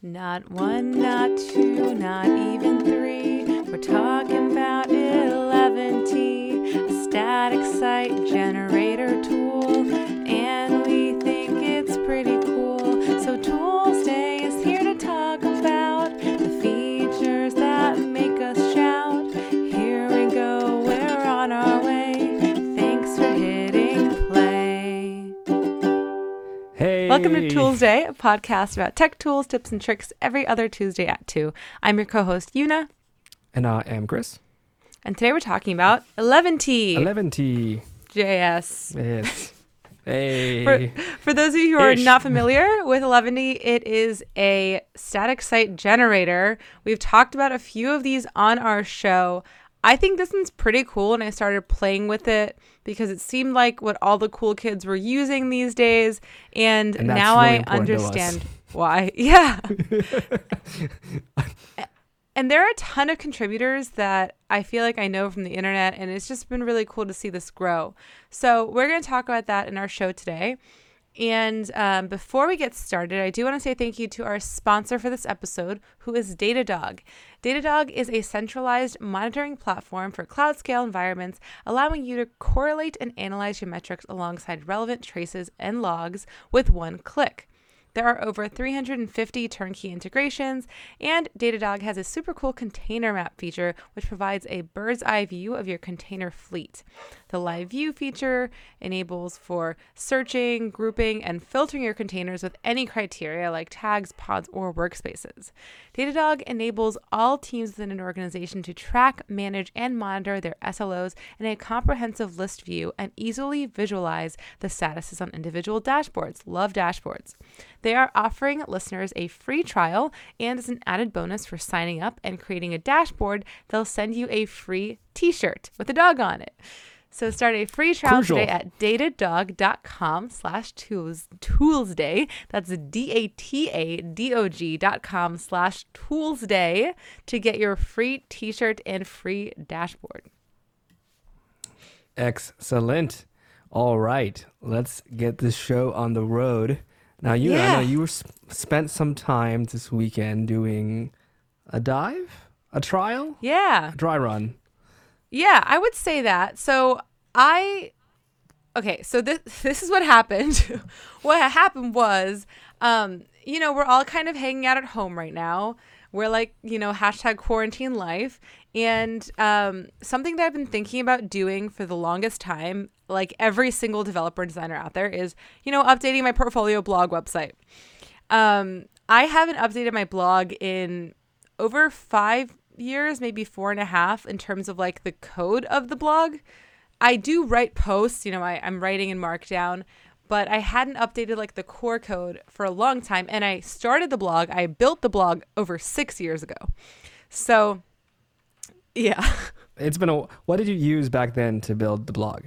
Not one, not two, not even three. We're talking about Eleventy, a static site generator Welcome to Toolsday, a podcast about tech tools, tips, and tricks every other Tuesday at 2. I'm your co host, Yuna, And I am Chris. and today we're talking about Eleventy Eleventy. JS. Yes. Hey. For, for those of you who are Ish. not familiar with Eleventy, it is a static site generator. We've talked about a few of these on our show. I think this one's pretty cool, and I started playing with it because it seemed like what all the cool kids were using these days, and, And now really I important to us. understand why. Yeah. and there are a ton of contributors that I feel like I know from the internet, and it's just been really cool to see this grow. So, we're going to talk about that in our show today. And um, before we get started, I do want to say thank you to our sponsor for this episode, who is Datadog. Datadog is a centralized monitoring platform for cloud scale environments, allowing you to correlate and analyze your metrics alongside relevant traces and logs with one click. There are over 350 turnkey integrations, and Datadog has a super cool container map feature which provides a bird's eye view of your container fleet. The live view feature enables for searching, grouping, and filtering your containers with any criteria like tags, pods, or workspaces. Datadog enables all teams within an organization to track, manage, and monitor their SLOs in a comprehensive list view and easily visualize the statuses on individual dashboards. Love dashboards. They are offering listeners a free trial, and as an added bonus for signing up and creating a dashboard, they'll send you a free t shirt with a dog on it. So start a free trial Crucial. today at datadog.com slash tools toolsday. That's D-A-T-A-D-O-G dot com slash toolsday to get your free t-shirt and free dashboard. Excellent. All right. Let's get this show on the road. Now, you I know you were sp- spent some time this weekend doing a dive, a trial, Yeah. a dry run. Yeah, I would say that. So I okay, so this this is what happened. what happened was, um, you know, we're all kind of hanging out at home right now. We're like, you know, hashtag quarantine life. And um, something that I've been thinking about doing for the longest time, like every single developer and designer out there, is, you know, updating my portfolio blog website. Um, I haven't updated my blog in over five years, maybe four and a half, in terms of like the code of the blog. I do write posts, you know, I, I'm writing in Markdown, but I hadn't updated like the core code for a long time. And I started the blog, I built the blog over six years ago. So, yeah. It's been a. What did you use back then to build the blog?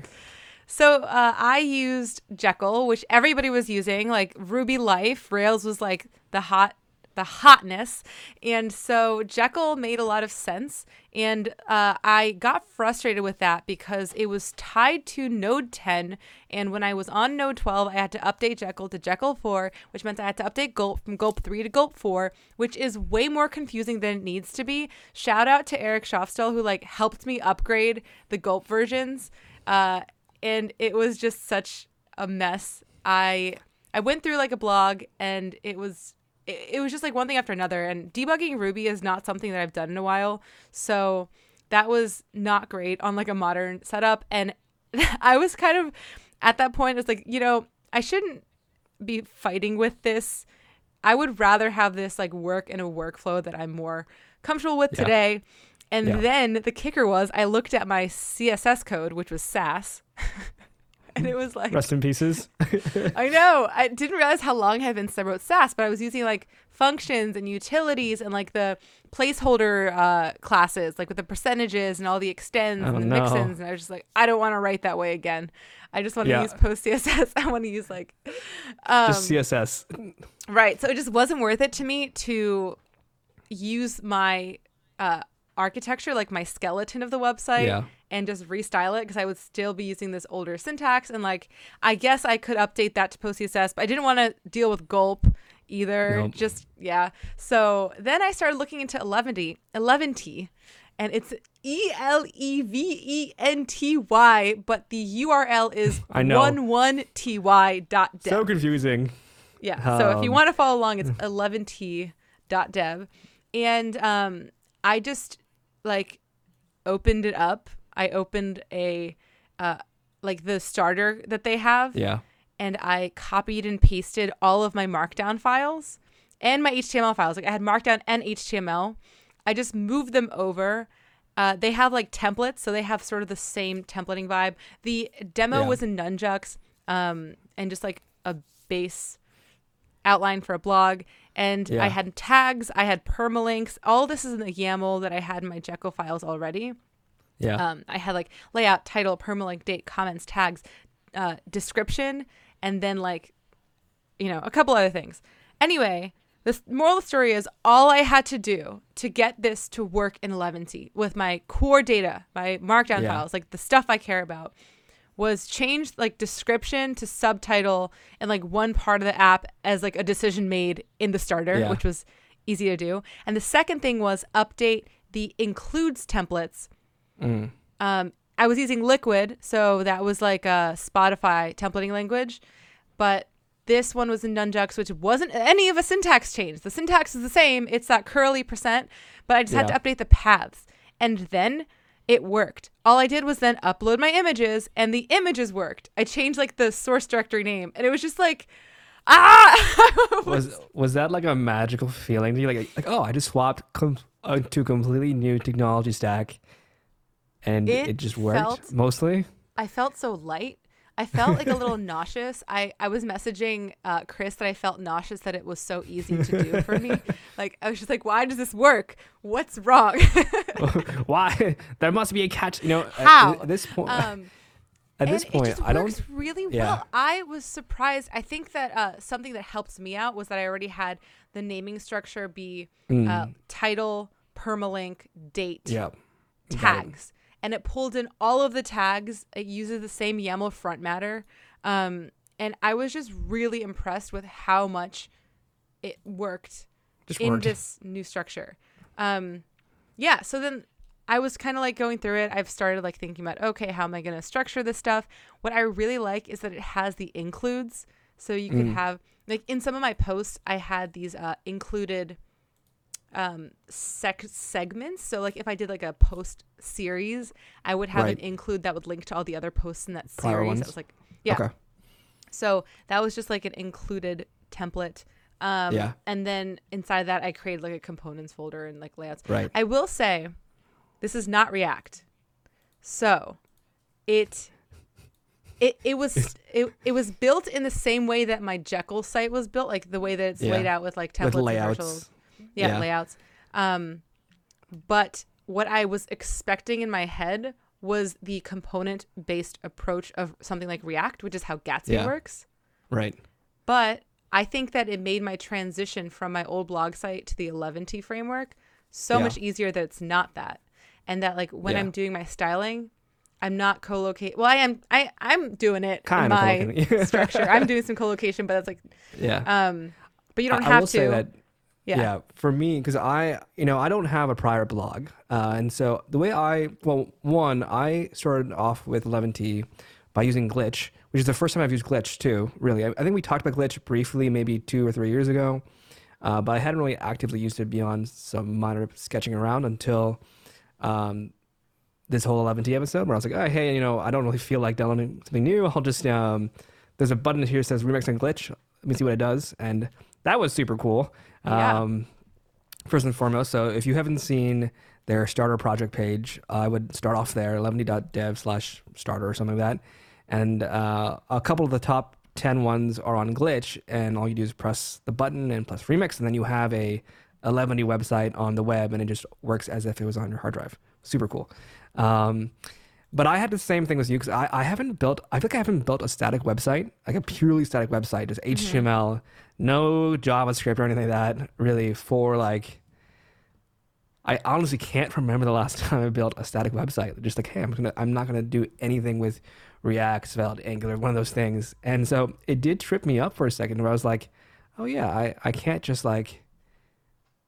So uh, I used Jekyll, which everybody was using, like Ruby Life. Rails was like the hot, the hotness, and so Jekyll made a lot of sense. And uh, I got frustrated with that because it was tied to Node 10, and when I was on Node 12, I had to update Jekyll to Jekyll 4, which meant I had to update Gulp from Gulp 3 to Gulp 4, which is way more confusing than it needs to be. Shout out to Eric Schofstall who like helped me upgrade the Gulp versions. Uh, and it was just such a mess. I I went through like a blog and it was it, it was just like one thing after another and debugging Ruby is not something that I've done in a while. So that was not great on like a modern setup and I was kind of at that point it's like, you know, I shouldn't be fighting with this. I would rather have this like work in a workflow that I'm more comfortable with Yeah. today. And Yeah. then the kicker was I looked at my CSS code, which was Sass, and it was like Rest in pieces. I know. I didn't realize how long I had been since I wrote Sass, but I was using like functions and utilities and like the placeholder uh, classes, like with the percentages and all the extends Oh, and the no. mixins. And I was just like, I don't want to write that way again. I just want to Yeah. use post CSS. I want to use like, um, Just CSS. right. So it just wasn't worth it to me to use my uh, architecture, like my skeleton of the website, Yeah. and just restyle it because I would still be using this older syntax. And like, I guess I could update that to PostCSS, but I didn't want to deal with gulp either. Nope. Just yeah. So then I started looking into Eleventy, Eleventy, and it's E L E V E N T Y, but the URL is I know. 11ty dot dev. So confusing. Yeah. So if you Um, want to follow along, it's 11ty.dev. And um, I just like opened it up. I opened a uh, like the starter that they have, Yeah. and I copied and pasted all of my Markdown files and my HTML files. Like I had Markdown and HTML. I just moved them over. Uh, they have like templates, so they have sort of the same templating vibe. The demo Yeah. was in Nunjucks, um, and just like a base outline for a blog. And Yeah. I had tags, I had permalinks. All this is in the YAML that I had in my Jekyll files already. Yeah. Um, I had like layout, title, permalink, date, comments, tags, uh, description, and then like, you know, a couple other things. Anyway, the moral of the story is all I had to do to get this to work in Eleventy with my core data, my markdown Yeah. files, like the stuff I care about, was change like description to subtitle and like one part of the app as like a decision made in the starter, Yeah. which was easy to do. And the second thing was update the includes templates Mm. um, I was using Liquid, so that was like a Shopify templating language, but this one was in Nunjucks, which wasn't any of a syntax change. The syntax is the same; it's that curly percent, but I just had to update the paths, and then it worked. All I did was then upload my images, and the images worked. I changed like the source directory name, and it was just like, ah, was was that like a magical feeling to you? Like like oh, I just swapped com- uh, to a completely new technology stack, and It it, just worked felt- mostly. I felt so light. I felt like a little nauseous. I, I was messaging uh, Chris that I felt nauseous that it was so easy to do for me. Like I was just like, why does this work? What's wrong? Why? There must be a catch. You know, at- How? at, this point, um, at this point, it just I don't. really yeah. well. I was surprised. I think that uh, something that helped me out was that I already had the naming structure be uh, Mm, title, permalink, date, it. tags and it pulled in all of the tags. It uses the same yaml front matter. Um, and i was just really impressed with how much it worked Just in worked. this new structure. Um, yeah so then i was kind of like going through it. I've started like thinking about okay how am i going to structure this stuff? What i really like is that it has the includes. So you could Mm. have like in some of my posts i had these uh, included um sec- segments so like if i did like a post series i would have Right. an include that would link to all the other posts in that Prior series ones. that was like yeah Okay. so that was just like an included template um Yeah. and then inside that i created like a components folder and like layouts Right. i will say this is not react so it it, it was it, it was built in the same way that my Jekyll site was built, like the way that it's Yeah. laid out with like templates With and layouts. Yeah, Yeah. layouts. Um, but what I was expecting in my head was the component based approach of something like React, which is how Gatsby Yeah. works. Right. But I think that it made my transition from my old blog site to the Eleventy framework so Yeah. much easier that it's not that. And that like when Yeah. I'm doing my styling, I'm not co-locate. Well, I am. I I'm doing it Kind in my structure. I'm doing some co-location, but that's like Yeah. um. But you don't I- I have will to. say that yeah. yeah. for me because i you know i don't have a prior blog uh, and so the way i well one i started off with Eleventy by using glitch which is the first time i've used glitch too really i, I think we talked about glitch briefly maybe two or three years ago uh, but i hadn't really actively used it beyond some minor sketching around until um, this whole Eleventy episode where i was like oh, hey you know i don't really feel like downloading something new i'll just um, there's a button here that says remix and glitch let me see what it does and that was super cool Um, first and foremost. So if you haven't seen their starter project page, I would start off there, 11ty.dev slash starter or something like that. And uh, a couple of the top 10 ones are on Glitch, and all you do is press the button and plus remix, and then you have a Eleventy website on the web, and it just works as if it was on your hard drive. Super cool. Um, but I had the same thing as you because I, I haven't built, I think I haven't built a static website, like a purely static website, just mm-hmm. HTML, no JavaScript or anything like that, really, for like, I honestly can't remember the last time I built a static website. Just like, hey, I'm gonna, I'm not gonna do anything with React, Svelte, Angular, one of those things. And so it did trip me up for a second, where I was like, oh yeah, I I can't just like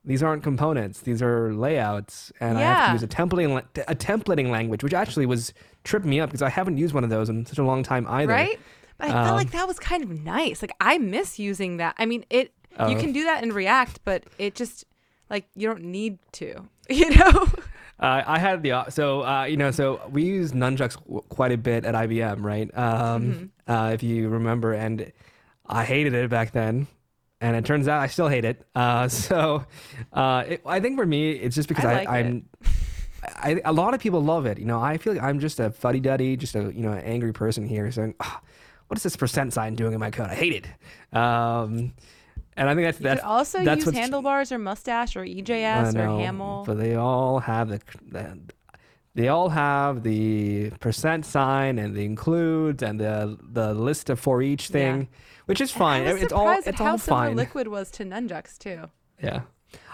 these aren't components; these are layouts, and I have to use a templating la- a templating language, which actually was tripping me up because I haven't used one of those in such a long time either. Right? But I felt Um, like that was kind of nice. Like I miss using that. I mean, it you Oh. can do that in React, but it just like you don't need to. You know? Uh, I had the so uh, you know so we use Nunjucks quite a bit at IBM, right? Um, uh, if you remember, and I hated it back then, and it turns out I still hate it. Uh, so uh, it, I think for me, it's just because I I, like I'm. I, a lot of people love it. You know, I feel like I'm just a fuddy duddy, just a you know angry person here saying, "Ah, "What is this percent sign doing in my code? I hate it." Um, and I think that's You that's also that's use handlebars or mustache or I EJS or know, Haml. But they all have the, the they all have the percent sign and the includes and the the list of for each thing, Yeah. Which is fine. I was It's all it's how all similar fine. Liquid was to Nunjucks too. Yeah.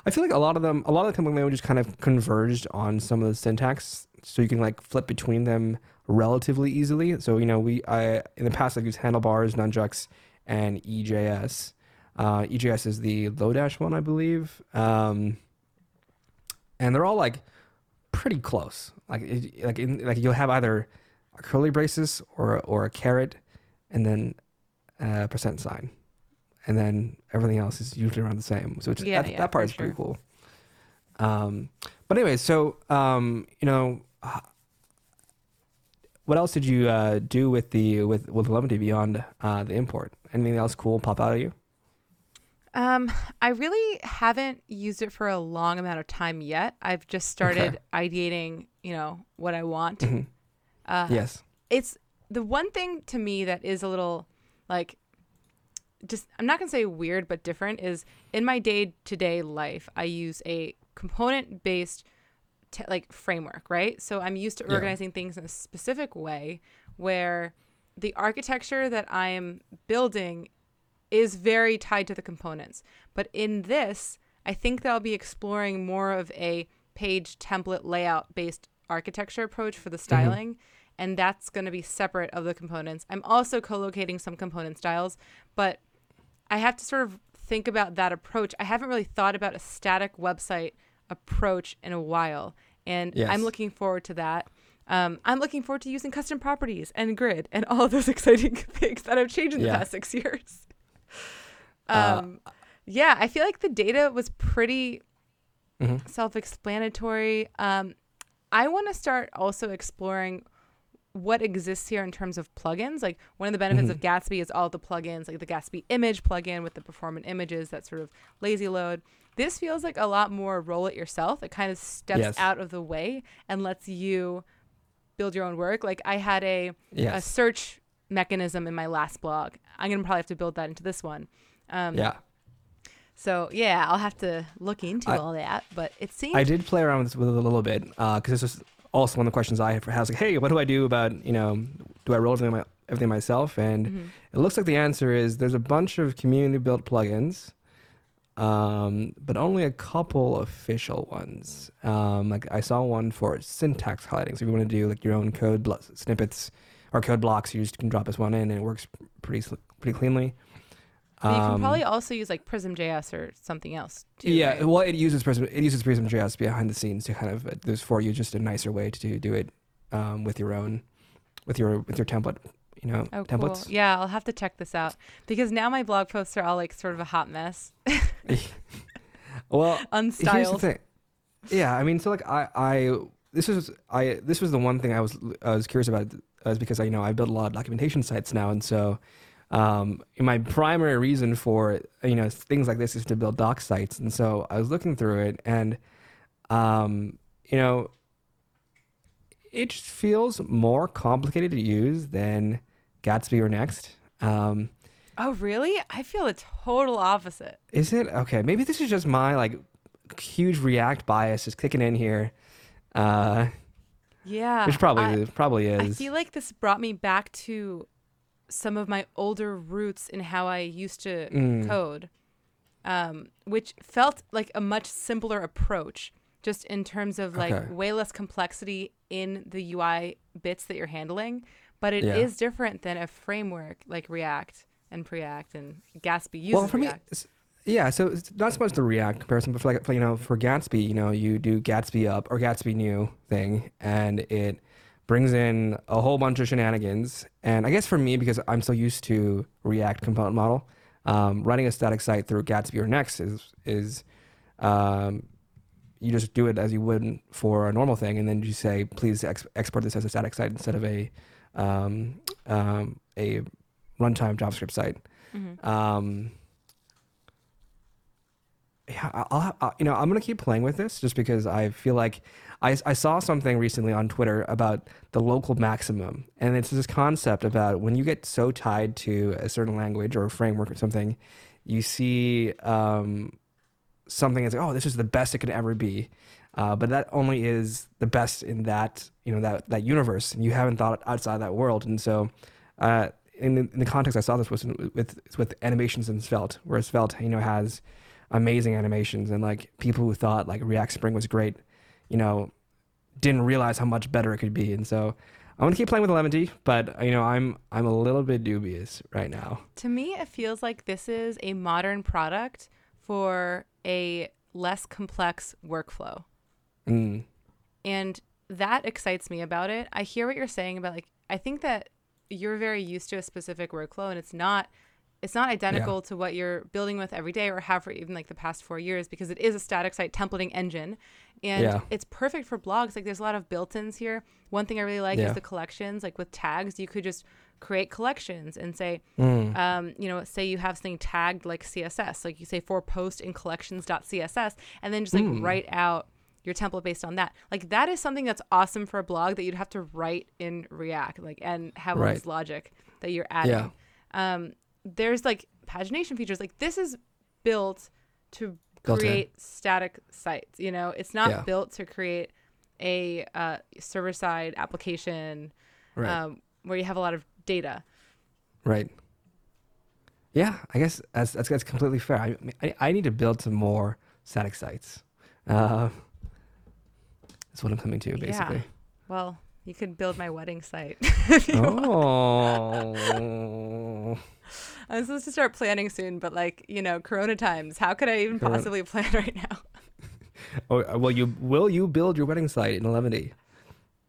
I feel like a lot of them, a lot of the company languages kind of converged on some of the syntax, so you can like flip between them relatively easily. So you know, we I in the past I've used handlebars, Nunjucks, and EJS. Uh, EJS is the Lodash one, I believe, um, and they're all like pretty close. Like it, like in, like you'll have either curly braces or or a caret, and then a percent sign and then everything else is usually around the same. So Yeah, that, yeah, that part is pretty cool. Um, but anyway, so um, you know, uh, what else did you uh, do with the with with Eleventy beyond uh, the import? Anything else cool pop out at you? Um, I really haven't used it for a long amount of time yet. I've just started ideating, you know, what I want. Mhm. Uh, yes. it's the one thing to me that is a little like just I'm not gonna say weird but different is in my day to day life I use a component based t- like framework right? So I'm used to Yeah. organizing things in a specific way where the architecture that I am building is very tied to the components. But in this I think that I'll be exploring more of a page template layout based architecture approach for the mm-hmm. styling and that's going to be separate of the components. I'm also co-locating some component styles, but I have to sort of think about that approach. I haven't really thought about a static website approach in a while, and Yes. I'm looking forward to that. Um, I'm looking forward to using custom properties and grid and all those exciting things that have changed in the Yeah. past six years. Uh, Um, yeah, I feel like the data was pretty Mhm. self-explanatory. Um, I want to start also exploring what exists here in terms of plugins. Like one of the benefits of Gatsby is all the plugins, like the Gatsby image plugin with the performant images that sort of lazy load. This feels like a lot more roll it yourself. It kind of steps Yes. out of the way and lets you build your own work. Like I had a a search mechanism in my last blog. I'm gonna probably have to build that into this one. Um, yeah. So yeah, I'll have to look into I- all that. But it seems I did play around with, with it a little bit because this was also one of the questions I had for House. Like, hey, what do I do about you know, do I roll everything, my, everything myself? And Mhm. it looks like the answer is there's a bunch of community built plugins, um, but only a couple official ones. Um, like I saw one for syntax highlighting. So if you want to do like your own code blo- snippets or code blocks, you just can drop this one in and it works pretty pretty cleanly. But you can Um, probably also use like Prism.js or something else too. yeah, right? well, it uses Prism. It uses Prism.js behind the scenes to kind of. uh, There's for you just a nicer way to do it um, with your own, with your with your template. You know, Oh, cool. templates. Yeah, I'll have to check this out because now my blog posts are all like sort of a hot mess, Well, here's the unstyled. thing. Yeah, I mean, so like I, I this was I this was the one thing I was I was curious about uh, is because I you know I build a lot of documentation sites now, and so um, my primary reason for you know things like this is to build doc sites, and so I was looking through it, and um, you know, it just feels more complicated to use than Gatsby or Next. Um, Oh, really? I feel the total opposite. is it okay? Maybe this is just my like huge React bias is kicking in here. Uh, Yeah, which probably I, is, probably I feel like this brought me back to some of my older roots in how I used to Mm. code, um, which felt like a much simpler approach, just in terms of like Okay. way less complexity in the UI bits that you're handling. But it is Yeah. different than a framework like React, and Preact and Gatsby uses well, for React. me, yeah. So it's not so much the React comparison, but for like for, you know, for Gatsby, you know, you do Gatsby up or Gatsby new thing, and it brings in a whole bunch of shenanigans. And I guess for me, because I'm so used to React component model, um, running a static site through Gatsby or Next is is um, you just do it as you would for a normal thing, and then you say, please ex- export this as a static site instead of a um, um, a runtime JavaScript site. Mhm. I'll, I'll, you know, I'm gonna keep playing with this just because I feel like I, I saw something recently on Twitter about the local maximum, and it's this concept about when you get so tied to a certain language or a framework or something, you see um, something that's like, oh, this is the best it could ever be, uh, but that only is the best in that you know that that universe, and you haven't thought outside that world, and so. Uh, in the, in the context I saw this was with with animations in Svelte, where Svelte you know has amazing animations and like people who thought like React Spring was great, you know, didn't realize how much better it could be. And so I'm gonna keep playing with Eleventy, but you know I'm I'm a little bit dubious right now. To me, it feels like this is a modern product for a less complex workflow. Mm, And that excites me about it. I hear what you're saying about like I think that you're very used to a specific workflow and it's not it's not identical to what you're building with every day or have for even like the past 4 years because it is a static site templating engine and Yeah. it's perfect for blogs like there's a lot of built-ins here. One thing I really like Yeah. is the collections like with tags you could just create collections and say mm, um, you know, say you have something tagged like CSS, like you say for post in collections.css, and then just like Mm. write out your template based on that. Like that is something that's awesome for a blog that you'd have to write in React, like and have all this logic that you're adding. Yeah. Um, there's like pagination features. Like this is built to Built in. create static sites. You know, it's not Yeah. built to create a uh, server side application right, um, where you have a lot of data. right. Yeah, I guess that's that's, that's completely fair. I, I I need to build some more static sites. Uh, that's what I'm coming to basically. Well, you could build my wedding site. Oh. I'm supposed to start planning soon, but like, you know, Corona times, how could I even Corona- possibly plan right now? oh, well, you will you build your wedding site in Eleventy?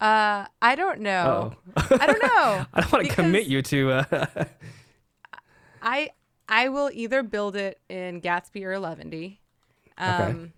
Uh, I don't know. I don't know. I don't want to commit you to. Uh, I I will either build it in Gatsby or Eleventy. Um, Okay.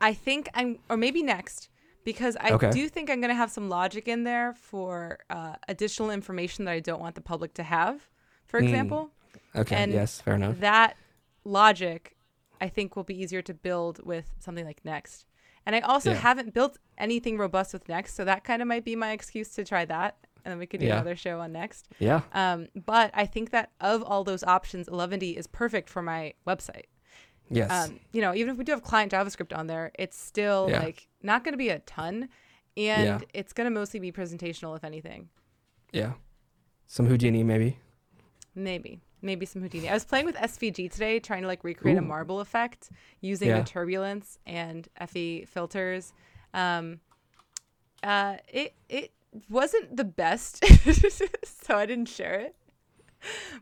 I think I'm, or maybe next, because I Okay. do think I'm going to have some logic in there for uh, additional information that I don't want the public to have, for Mm. example. Okay. And yes. Fair enough. that logic I think will be easier to build with something like Next. And I also Yeah. haven't built anything robust with Next, so that kind of might be my excuse to try that. And then we could do Yeah. another show on Next. Yeah. Um, but I think that of all those options, Eleventy is perfect for my website. Yes. Um, you know, even if we do have client JavaScript on there, it's still Yeah. like not going to be a ton, and it's going to mostly be presentational, if anything. yeah. Some Houdini maybe. Maybe. Maybe some Houdini. I was playing with SVG today, trying to like recreate a marble effect using Yeah. the turbulence and FE filters. Um, uh, it it wasn't the best, so I didn't share it.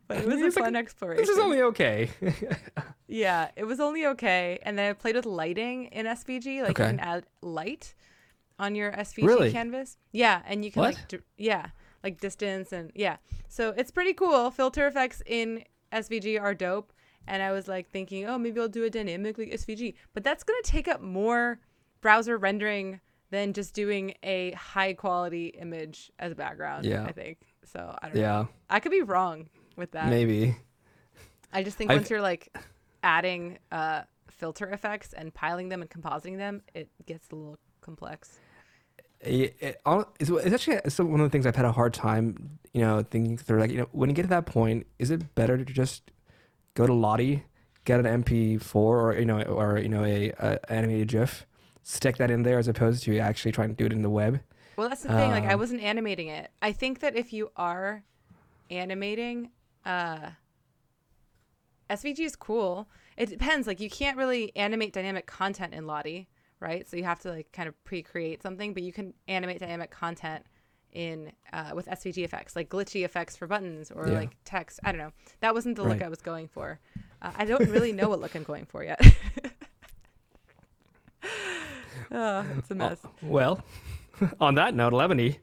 But it was a It's like, fun exploration. This is only okay. yeah, it was only okay. And then I played with lighting in SVG. Like Okay. you can add light on your SVG Really? canvas. Yeah, and you can What? like d- yeah, like distance and yeah. So it's pretty cool. Filter effects in SVG are dope. And I was like thinking, oh, maybe I'll do a dynamic like SVG, but that's gonna take up more browser rendering than just doing a high quality image as a background. Yeah. I think so. I don't know. yeah. I could be wrong with that. Maybe. I just think I've- once you're like adding uh, filter effects and piling them and compositing them, it gets a little complex. It, it, it's, it's actually it's one of the things I've had a hard time, you know, thinking through. Like, you know, when you get to that point, is it better to just go to Lottie, get an MP4 or you know, or you know, a, a animated GIF, stick that in there as opposed to actually trying to do it in the web? Well, that's the thing. Like, I Um, wasn't animating it. I think that if you are animating, uh, SVG is cool. It depends. Like, you can't really animate dynamic content in Lottie, right? So you have to like kind of pre-create something, but you can animate dynamic content in uh, with SVG effects, like glitchy effects for buttons or Yeah. like text. I don't know. That wasn't the look I was going for. Uh, I don't really know what look I'm going for yet. oh, it's a mess. Well, on that note, Eleventy.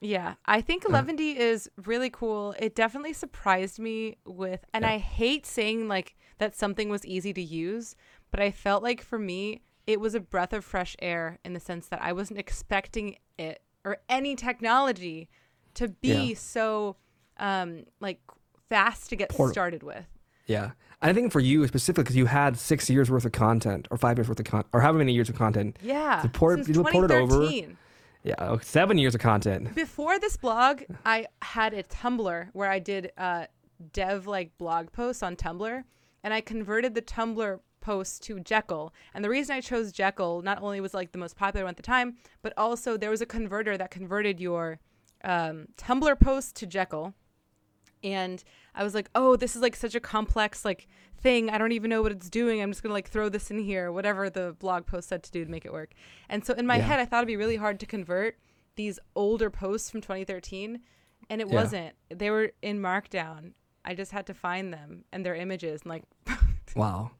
Yeah, I think Uh. Eleventy is really cool. It definitely surprised me with, and Yeah. I hate saying like that something was easy to use, but I felt like for me, it was a breath of fresh air in the sense that I wasn't expecting it or any technology to be Yeah. so um like fast to get Port- started with. Yeah, I think for you specifically because you had six years worth of content or five years worth of content or however many years of content. Yeah, To port- since you port it over. 2013. Yeah, oh, seven years of content. Before this blog, I had a Tumblr where I did uh, dev like blog posts on Tumblr, and I converted the Tumblr posts to Jekyll. And the reason I chose Jekyll not only was like the most popular one at the time, but also there was a converter that converted your um, Tumblr post to Jekyll. And I was like, oh, this is like such a complex like thing. I don't even know what it's doing. I'm just gonna like throw this in here, whatever the blog post said to do to make it work. And so in my Yeah. head, I thought it'd be really hard to convert these older posts from 2013, and it Yeah. wasn't. They were in Markdown. I just had to find them and their images, and like Wow,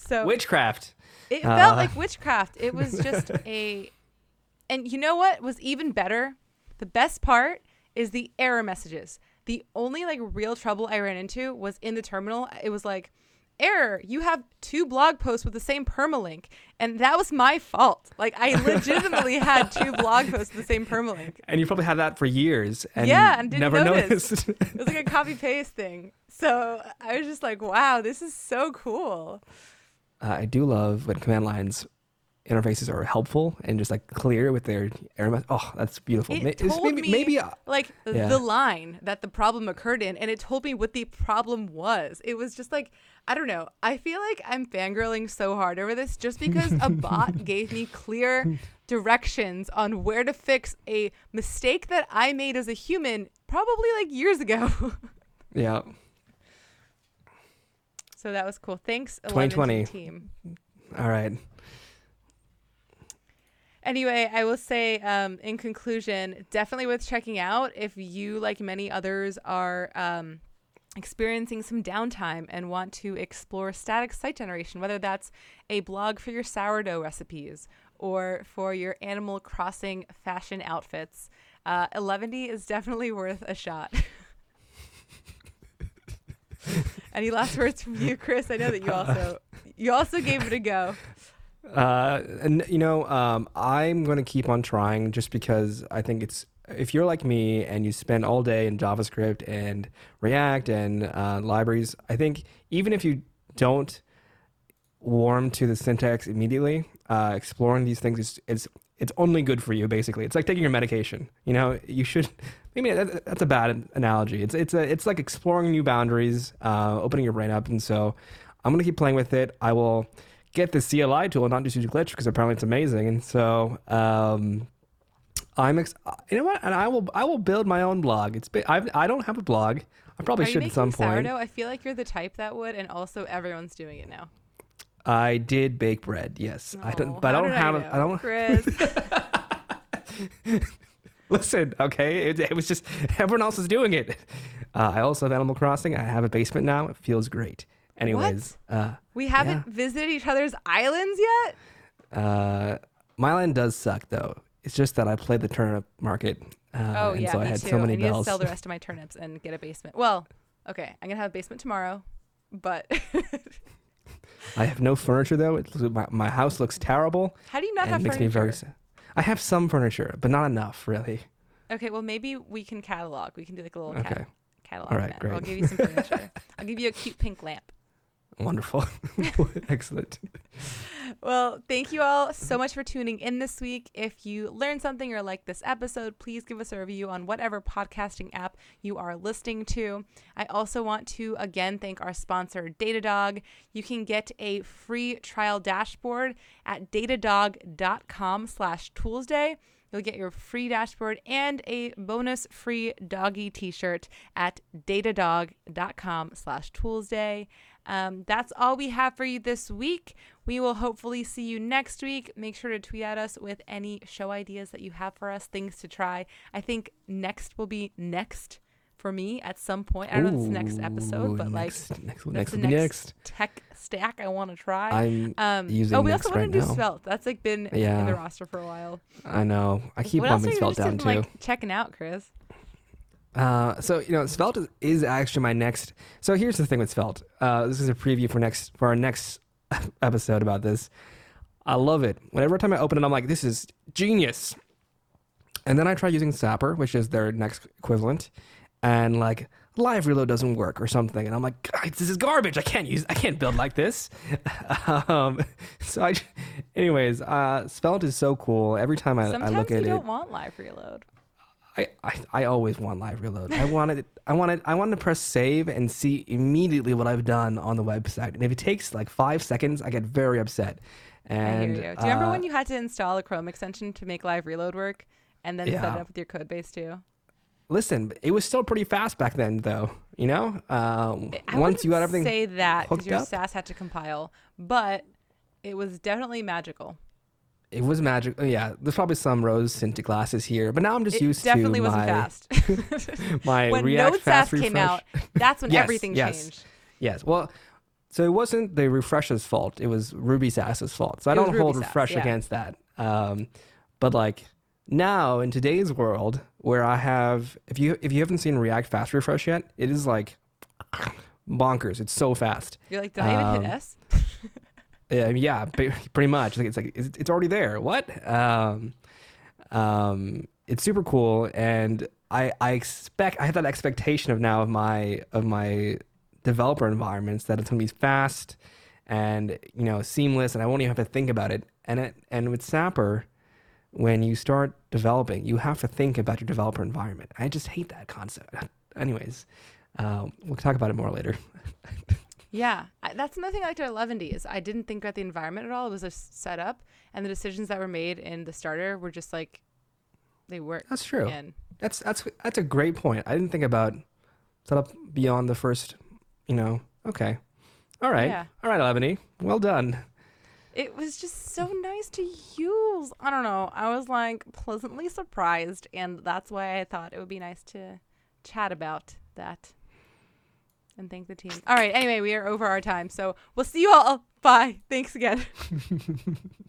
so. witchcraft. It Uh, felt like witchcraft. It was just a. And you know what was even better? The best part is the error messages. The only like real trouble I ran into was in the terminal. It was like, error, you have two blog posts with the same permalink. And that was my fault. Like, I legitimately had two blog posts with the same permalink. And you probably had that for years and Yeah, and didn't never notice. noticed. It was like a copy paste thing. So I was just like, wow, this is so cool. Uh, I do love when command lines interfaces are helpful and just like clear with their error. Oh, that's beautiful. It Ma- told maybe, me- maybe uh, like Yeah. the line that the problem occurred in and it told me what the problem was it was just like i don't know i feel like i'm fangirling so hard over this just because a bot gave me clear directions on where to fix a mistake that i made as a human probably like years ago yeah. So that was cool thanks 2020. team All right. Anyway, I will say um, in conclusion, definitely worth checking out if you, like many others, are um, experiencing some downtime and want to explore static site generation, whether that's a blog for your sourdough recipes or for your Animal Crossing fashion outfits. Uh, Eleventy is definitely worth a shot. Any last words from you, Chris? I know that you also you also gave it a go. Uh, and you know, um, I'm going to keep on trying just because I think it's if you're like me and you spend all day in JavaScript and React and uh, libraries, I think even if you don't warm to the syntax immediately, uh, exploring these things is it's it's only good for you. Basically, it's like taking your medication. You know, you should. Maybe that, that's a bad analogy. It's it's a it's like exploring new boundaries, uh, opening your brain up, and so I'm gonna keep playing with it. I will get the CLI tool and not just use Glitch because apparently it's amazing. And so um, I'm ex- you know what? And I will I will build my own blog. It's been, I've, I don't have a blog. I probably Are should at some point. sourdough? I feel like you're the type that would, and also everyone's doing it now. I did bake bread. Yes, I Oh, don't, but I don't have. a, I don't Chris. listen. Okay, it, it was just everyone else is doing it. Uh, I also have Animal Crossing. I have a basement now. It feels great. Anyways, uh, we haven't visited each other's islands yet. uh, my land does suck though. It's just that I played the turnip market. Uh, oh and yeah, so me I had too. so many I need bells. to sell the rest of my turnips and get a basement. Well, okay, I'm gonna have a basement tomorrow, but I have no furniture though. My, my house looks terrible. how do you not have it makes furniture? me very sad. I have some furniture, but not enough, really. Okay, well maybe we can catalog. We can do like a little Okay, cat- catalog. All right, event. I'll give you some furniture. I'll give you a cute pink lamp. Wonderful, excellent. Well, thank you all so much for tuning in this week. If you learned something or like this episode, please give us a review on whatever podcasting app you are listening to. I also want to again thank our sponsor, Datadog. You can get a free trial dashboard at datadog.com slash toolsday. You'll get your free dashboard and a bonus free doggy t-shirt at datadog.com slash toolsday. Um, that's all we have for you this week. We will hopefully see you next week. Make sure to tweet at us with any show ideas that you have for us, things to try. I think next will be next for me at some point. I don't know if it's next episode, but next, like next, next the next, next. tech stack I want to try. I'm um, using oh, we also want right to do now. Svelte. That's like been in the roster for a while. I know. I keep what bumping Svelte down in, too. like checking out, Chris? Uh, so you know, Svelte is, is actually my next. So here's the thing with Svelte. Uh, this is a preview for next for our next episode about this. I love it. Whenever time I open it, I'm like, this is genius. And then I try using Sapper, which is their next equivalent, and like live reload doesn't work or something, and I'm like, this is garbage. I can't use. I can't build like this. um, so I, anyways, uh, Svelte is so cool. Every time I, I look at it, you don't want live reload. I, I, I always want live reload. I wanted I wanted I wanted to press save and see immediately what I've done on the website. And if it takes like five seconds, I get very upset. And I hear you. Do you remember uh, when you had to install a Chrome extension to make live reload work, and then set it up with your code base too? listen? It was still pretty fast back then, though. You know, um, once you got everything, say that because your up? Sass had to compile, but it was definitely magical. It was magic. oh, Yeah, there's probably some rose tinted glasses here, but now I'm just used to it used definitely to wasn't my fast. my when React Node fast came out, that's when Yes, everything yes. changed. Yes. Well, so it wasn't the refresher's fault. It was Ruby Sass's fault. So I It was don't hold Sass, refresh yeah. against that. Um, but like now in today's world, where I have, if you if you haven't seen React Fast Refresh yet, it is like bonkers. It's so fast. You're like, did I even Um, hit S? Yeah, yeah, pretty much. Like it's like it's, it's already there. What? Um, um, it's super cool, and I I expect I have that expectation of now of my of my developer environments that it's gonna be fast and you know seamless, and I won't even have to think about it. And it and with Sapper, when you start developing, you have to think about your developer environment. I just hate that concept. Anyways, um, we'll talk about it more later. Yeah, I, that's another thing I liked about Eleventy is I didn't think about the environment at all. It was just set up, and the decisions that were made in the starter were just like they worked. That's true. And That's that's that's a great point. I didn't think about setup beyond the first, you know. Okay. All right. Yeah. All right, Eleventy. Well done. it was just so nice to use. I don't know. I was like pleasantly surprised, and that's why I thought it would be nice to chat about that and thank the team. All right. Anyway, we are over our time, so we'll see you all. Bye. Thanks again.